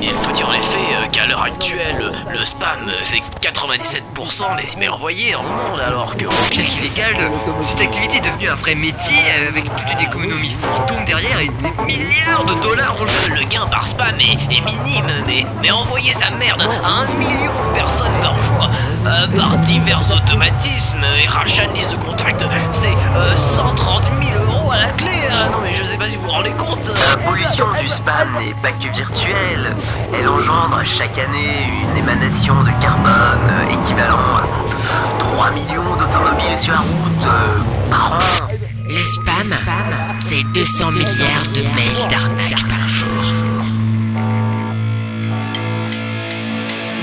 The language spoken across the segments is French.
Il faut dire en effet euh, qu'à l'heure actuelle, le spam, euh, c'est 97% des emails envoyés dans le monde, alors que... Bien qu'illégal, cette activité est devenue un vrai métier euh, avec toute une économie fantôme derrière et des milliards de dollars en jeu. Le gain par spam est, est minime, mais, envoyer sa merde à un million de personnes par jour, euh, par divers automatismes et rachat de liste de contacts, c'est euh, 130 000 euros à la clé. Ah non mais je sais pas si vous vous rendez compte. La pollution du spam n'est pas que virtuelle. Elle engendre chaque année une émanation de carbone équivalent à 3 millions d'automobiles sur la route euh, par an. Le spam, c'est 200 milliards de mails d'arnaque par jour.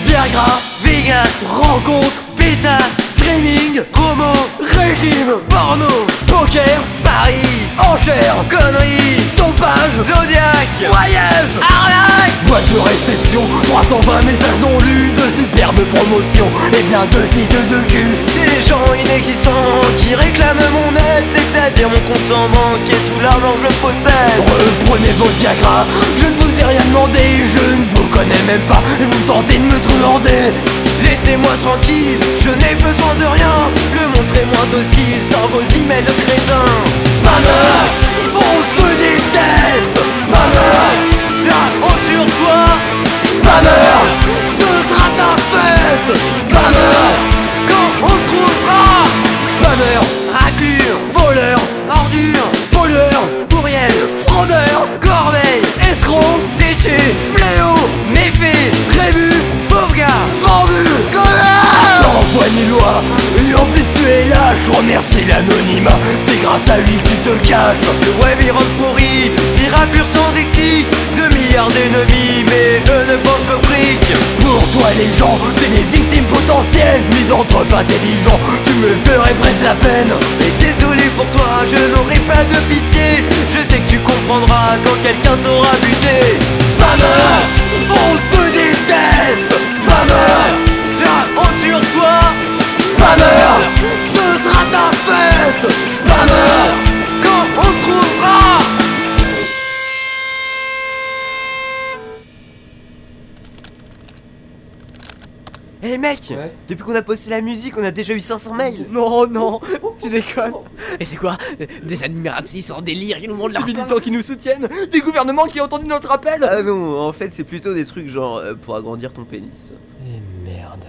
Viagra, Vegas, rencontre, pétasse, streaming, promo, régime, porno, poker, paris, enchères, conneries, tompage, zodiac, voyage, arnaque, boîte de réception, 320 messages non lus, de superbes promotions et bien de sites de cul. Des gens inexistants qui réclament mon aide, c'est-à-dire mon compte en banque et tout l'argent que je possède. Reprenez vos Viagra, je ne vous ai rien demandé, je ne vous connais même pas et vous tentez de me truander. Laissez-moi tranquille, je n'ai besoin de rien. Le monde est moins docile sans vos emails crétins. mother je remercie l'anonymat, c'est grâce à lui que tu te caches. Le web rend pourri, c'est raclure sans éthique, 2 milliards d'ennemis, mais eux ne pensent qu'au fric. Pour toi les gens, c'est les victimes potentielles, misanthropes intelligents, tu me ferais presque la peine. Et désolé pour toi, je n'aurai pas de pitié, je sais que tu comprendras quand quelqu'un t'aura buté. Eh mec Depuis qu'on a posté la musique, on a déjà eu 500 mails Non, non, tu déconnes. Et c'est quoi? Des admiratifs en délire qui nous montrent leur Des militants qui nous soutiennent, des gouvernements qui ont entendu notre appel. Ah non, en fait c'est plutôt des trucs genre euh, pour agrandir ton pénis. Eh merde.